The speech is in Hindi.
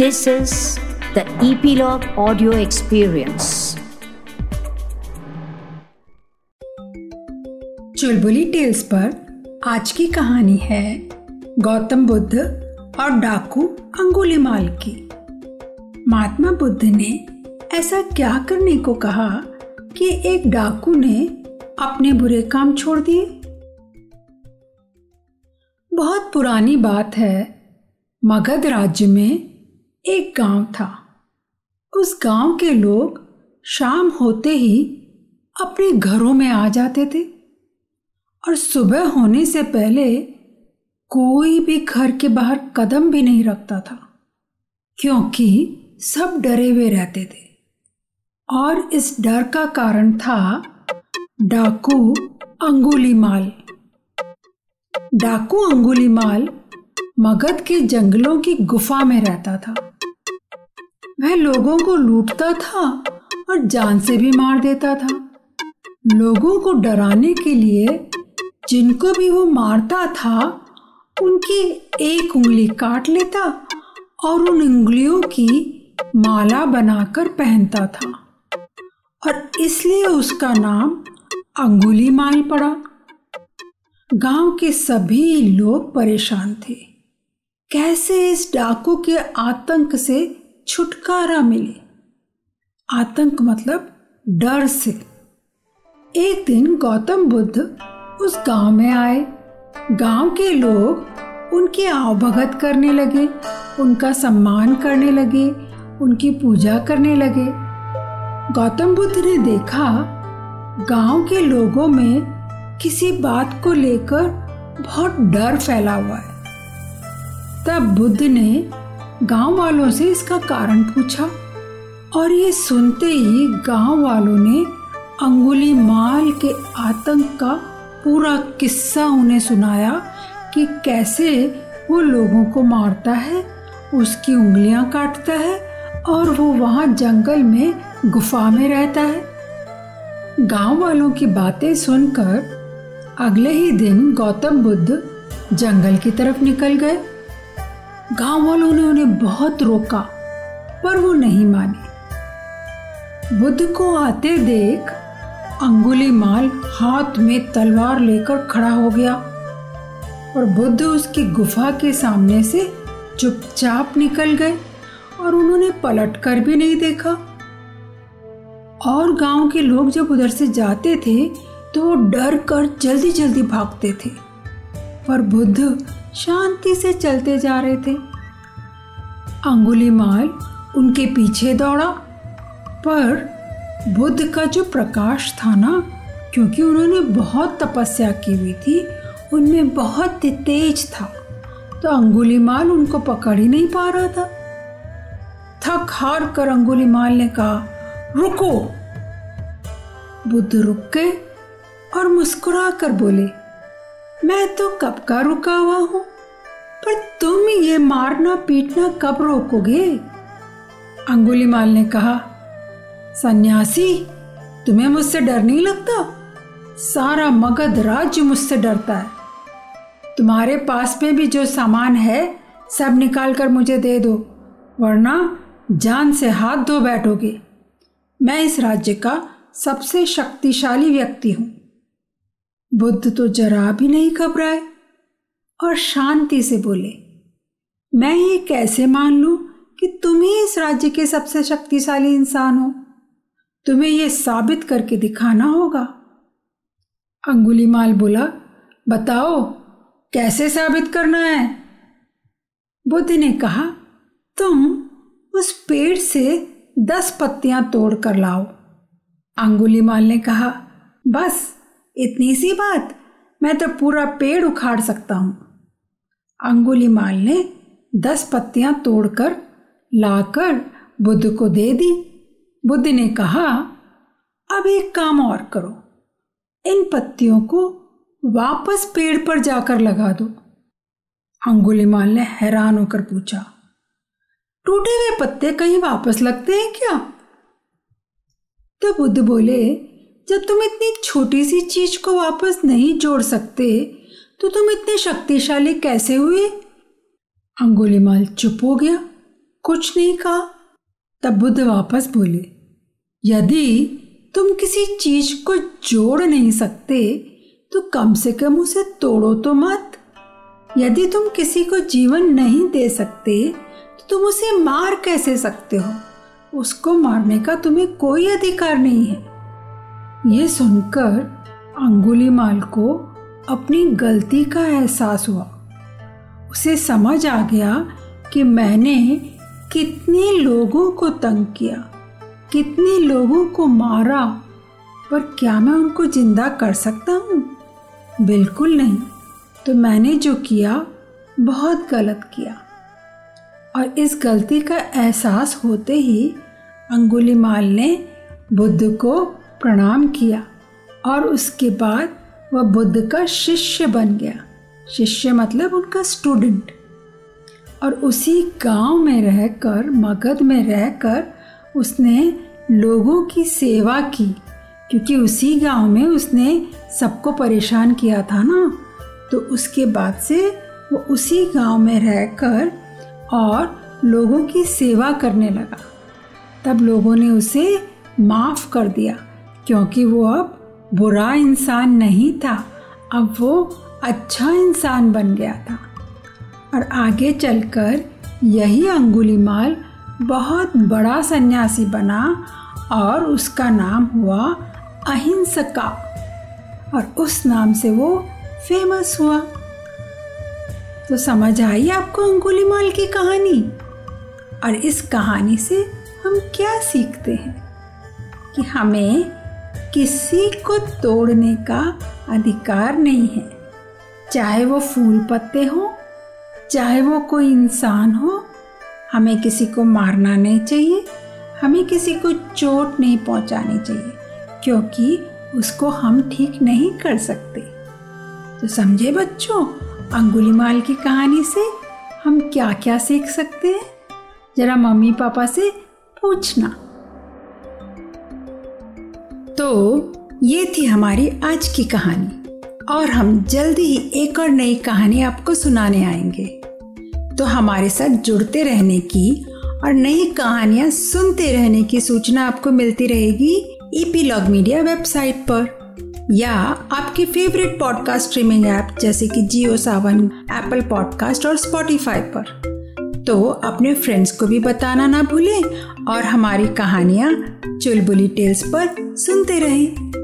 This is the Epilogue Audio Experience. Chulbuli tales पर आज की कहानी है गौतम बुद्ध और डाकू अंगुलीमाल की महात्मा बुद्ध ने ऐसा क्या करने को कहा कि एक डाकू ने अपने बुरे काम छोड़ दिए बहुत पुरानी बात है, मगध राज्य में एक गाँव था। उस गाँव के लोग शाम होते ही अपने घरों में आ जाते थे और सुबह होने से पहले कोई भी घर के बाहर कदम भी नहीं रखता था, क्योंकि सब डरे हुए रहते थे। और इस डर का कारण था डाकू अंगुली माल। डाकू अंगुली माल मगध के जंगलों की गुफा में रहता था। वह लोगों को लूटता था और जान से भी मार देता था। लोगों को डराने के लिए जिनको भी वो मारता था, उनकी एक उंगली काट लेता और उन उंगलियों की माला बनाकर पहनता था। और इसलिए उसका नाम अंगुली माल पड़ा। गाँव के सभी लोग परेशान थे। कैसे इस डाकू के आतंक से छुटकारा मिले। आतंक मतलब डर से। एक दिन गौतम बुद्ध उस गाँव में आए। गाँव के लोग उनकी आवभगत करने लगे, उनका सम्मान करने लगे, उनकी पूजा करने लगे। गौतम बुद्ध ने देखा, गाँव के लोगों में किसी बात को लेकर बहुत डर फैला हुआ है। तब बुद्ध ने गाँव वालों से इसका कारण पूछा और ये सुनते ही गाँव वालों ने अंगुली माल के आतंक का पूरा किस्सा उन्हें सुनाया कि कैसे वो लोगों को मारता है, उसकी उंगलियाँ काटता है और वो वहाँ जंगल में गुफा में रहता है। गाँव वालों की बातें सुनकर अगले ही दिन गौतम बुद्ध जंगल की तरफ़ निकल गए। गाँव वालों ने उन्हें बहुत रोका, पर वो नहीं माने। बुद्ध को आते देख अंगुली माल हाथ में तलवार लेकर खड़ा हो गया और बुद्ध उसकी गुफा के सामने से चुपचाप निकल गए और उन्होंने पलट कर भी नहीं देखा। और गाँव के लोग जब उधर से जाते थे तो वो डर कर जल्दी जल्दी भागते थे। पर बुद्ध शांति से चलते जा रहे थे। अंगुली माल उनके पीछे दौड़ा, पर बुद्ध का जो प्रकाश था ना, क्योंकि उन्होंने बहुत तपस्या की हुई थी, उनमें बहुत तेज था तो अंगुली माल उनको पकड़ ही नहीं पा रहा था। थक हार कर अंगुली माल ने कहा, रुको। बुद्ध रुक गए और मुस्कुरा कर बोले मैं तो कब का रुका हुआ हूँ? पर तुम ये मारना पीटना कब रोकोगे? अंगुली माल ने कहा, सन्यासी, तुम्हें मुझसे डर नहीं लगता? सारा मगध राज्य मुझसे डरता है। तुम्हारे पास में भी जो सामान है, सब निकाल कर मुझे दे दो, वरना जान से हाथ धो बैठोगे। मैं इस राज्य का सबसे शक्तिशाली व्यक्ति हूँ। बुद्ध तो जरा भी नहीं घबराए और शांति से बोले, मैं ये कैसे मान लू कि तुम ही इस राज्य के सबसे शक्तिशाली इंसान हो? तुम्हें यह साबित करके दिखाना होगा? अंगुली माल बोला, बताओ, कैसे साबित करना है? बुद्ध ने कहा, तुम उस पेड़ से दस पत्तियाँ तोड़ कर लाओ। अंगुली माल ने कहा, बस इतनी सी बात? मैं तो पूरा पेड़ उखाड़ सकता हूँ। अंगुली माल ने दस पत्तियाँ तोड़कर लाकर बुद्ध को दे दी। बुद्ध ने कहा, अब एक काम और करो। इन पत्तियों को वापस पेड़ पर जाकर लगा दो। अंगुली माल ने हैरान होकर पूछा, टूटे हुए पत्ते कहीं वापस लगते हैं क्या? तो बुद्ध बोले जब तुम इतनी छोटी सी चीज़ को वापस नहीं जोड़ सकते तो तुम इतने शक्तिशाली कैसे हुए? अंगुलीमाल चुप हो गया। कुछ नहीं कहा। तब बुद्ध वापस बोले, यदि तुम किसी चीज़ को जोड़ नहीं सकते तो कम से कम उसे तोड़ो तो मत। यदि तुम किसी को जीवन नहीं दे सकते तो तुम उसे मार कैसे सकते हो? उसको मारने का तुम्हें कोई अधिकार नहीं है। ये सुनकर अंगुलीमाल को अपनी गलती का एहसास हुआ। उसे समझ आ गया कि मैंने कितने लोगों को तंग किया, कितने लोगों को मारा, पर क्या मैं उनको ज़िंदा कर सकता हूँ? बिल्कुल नहीं। तो मैंने जो किया, बहुत गलत किया। और इस गलती का एहसास होते ही अंगुलीमाल ने बुद्ध को प्रणाम किया और उसके बाद वह बुद्ध का शिष्य बन गया। शिष्य मतलब उनका स्टूडेंट और उसी गाँव में रहकर, मगध में रहकर उसने लोगों की सेवा की, क्योंकि उसी गाँव में उसने सबको परेशान किया था ना। तो उसके बाद से वो उसी गाँव में रहकर और लोगों की सेवा करने लगा। तब लोगों ने उसे माफ़ कर दिया। क्योंकि वो अब बुरा इंसान नहीं था। अब वो अच्छा इंसान बन गया था। और आगे चलकर यही अंगुलीमाल बहुत बड़ा सन्यासी बना और उसका नाम हुआ अहिंसका। और उस नाम से वो फ़ेमस हुआ। तो समझ आई आपको अंगुलीमाल की कहानी? और इस कहानी से हम क्या सीखते हैं? कि हमें किसी को तोड़ने का अधिकार नहीं है। चाहे वो फूल पत्ते हो, चाहे वो कोई इंसान हो, हमें किसी को मारना नहीं चाहिए, हमें किसी को चोट नहीं पहुंचानी चाहिए, क्योंकि उसको हम ठीक नहीं कर सकते। तो समझे बच्चों, अंगुली माल की कहानी से हम क्या क्या सीख सकते हैं? जरा मम्मी पापा से पूछना। तो ये थी हमारी आज की कहानी। और हम जल्दी ही एक और नई कहानी आपको सुनाने आएँगे। तो हमारे साथ जुड़ते रहने की और नई कहानियाँ सुनते रहने की सूचना आपको मिलती रहेगी ईपीलॉग मीडिया वेबसाइट पर। या आपके फेवरेट पॉडकास्ट स्ट्रीमिंग ऐप जैसे कि जियो सावन एप्पल पॉडकास्ट और स्पॉटिफाई पर। तो अपने फ्रेंड्स को भी बताना ना भूलें और हमारी कहानियाँ चुलबुली टेल्स पर सुनते रहें।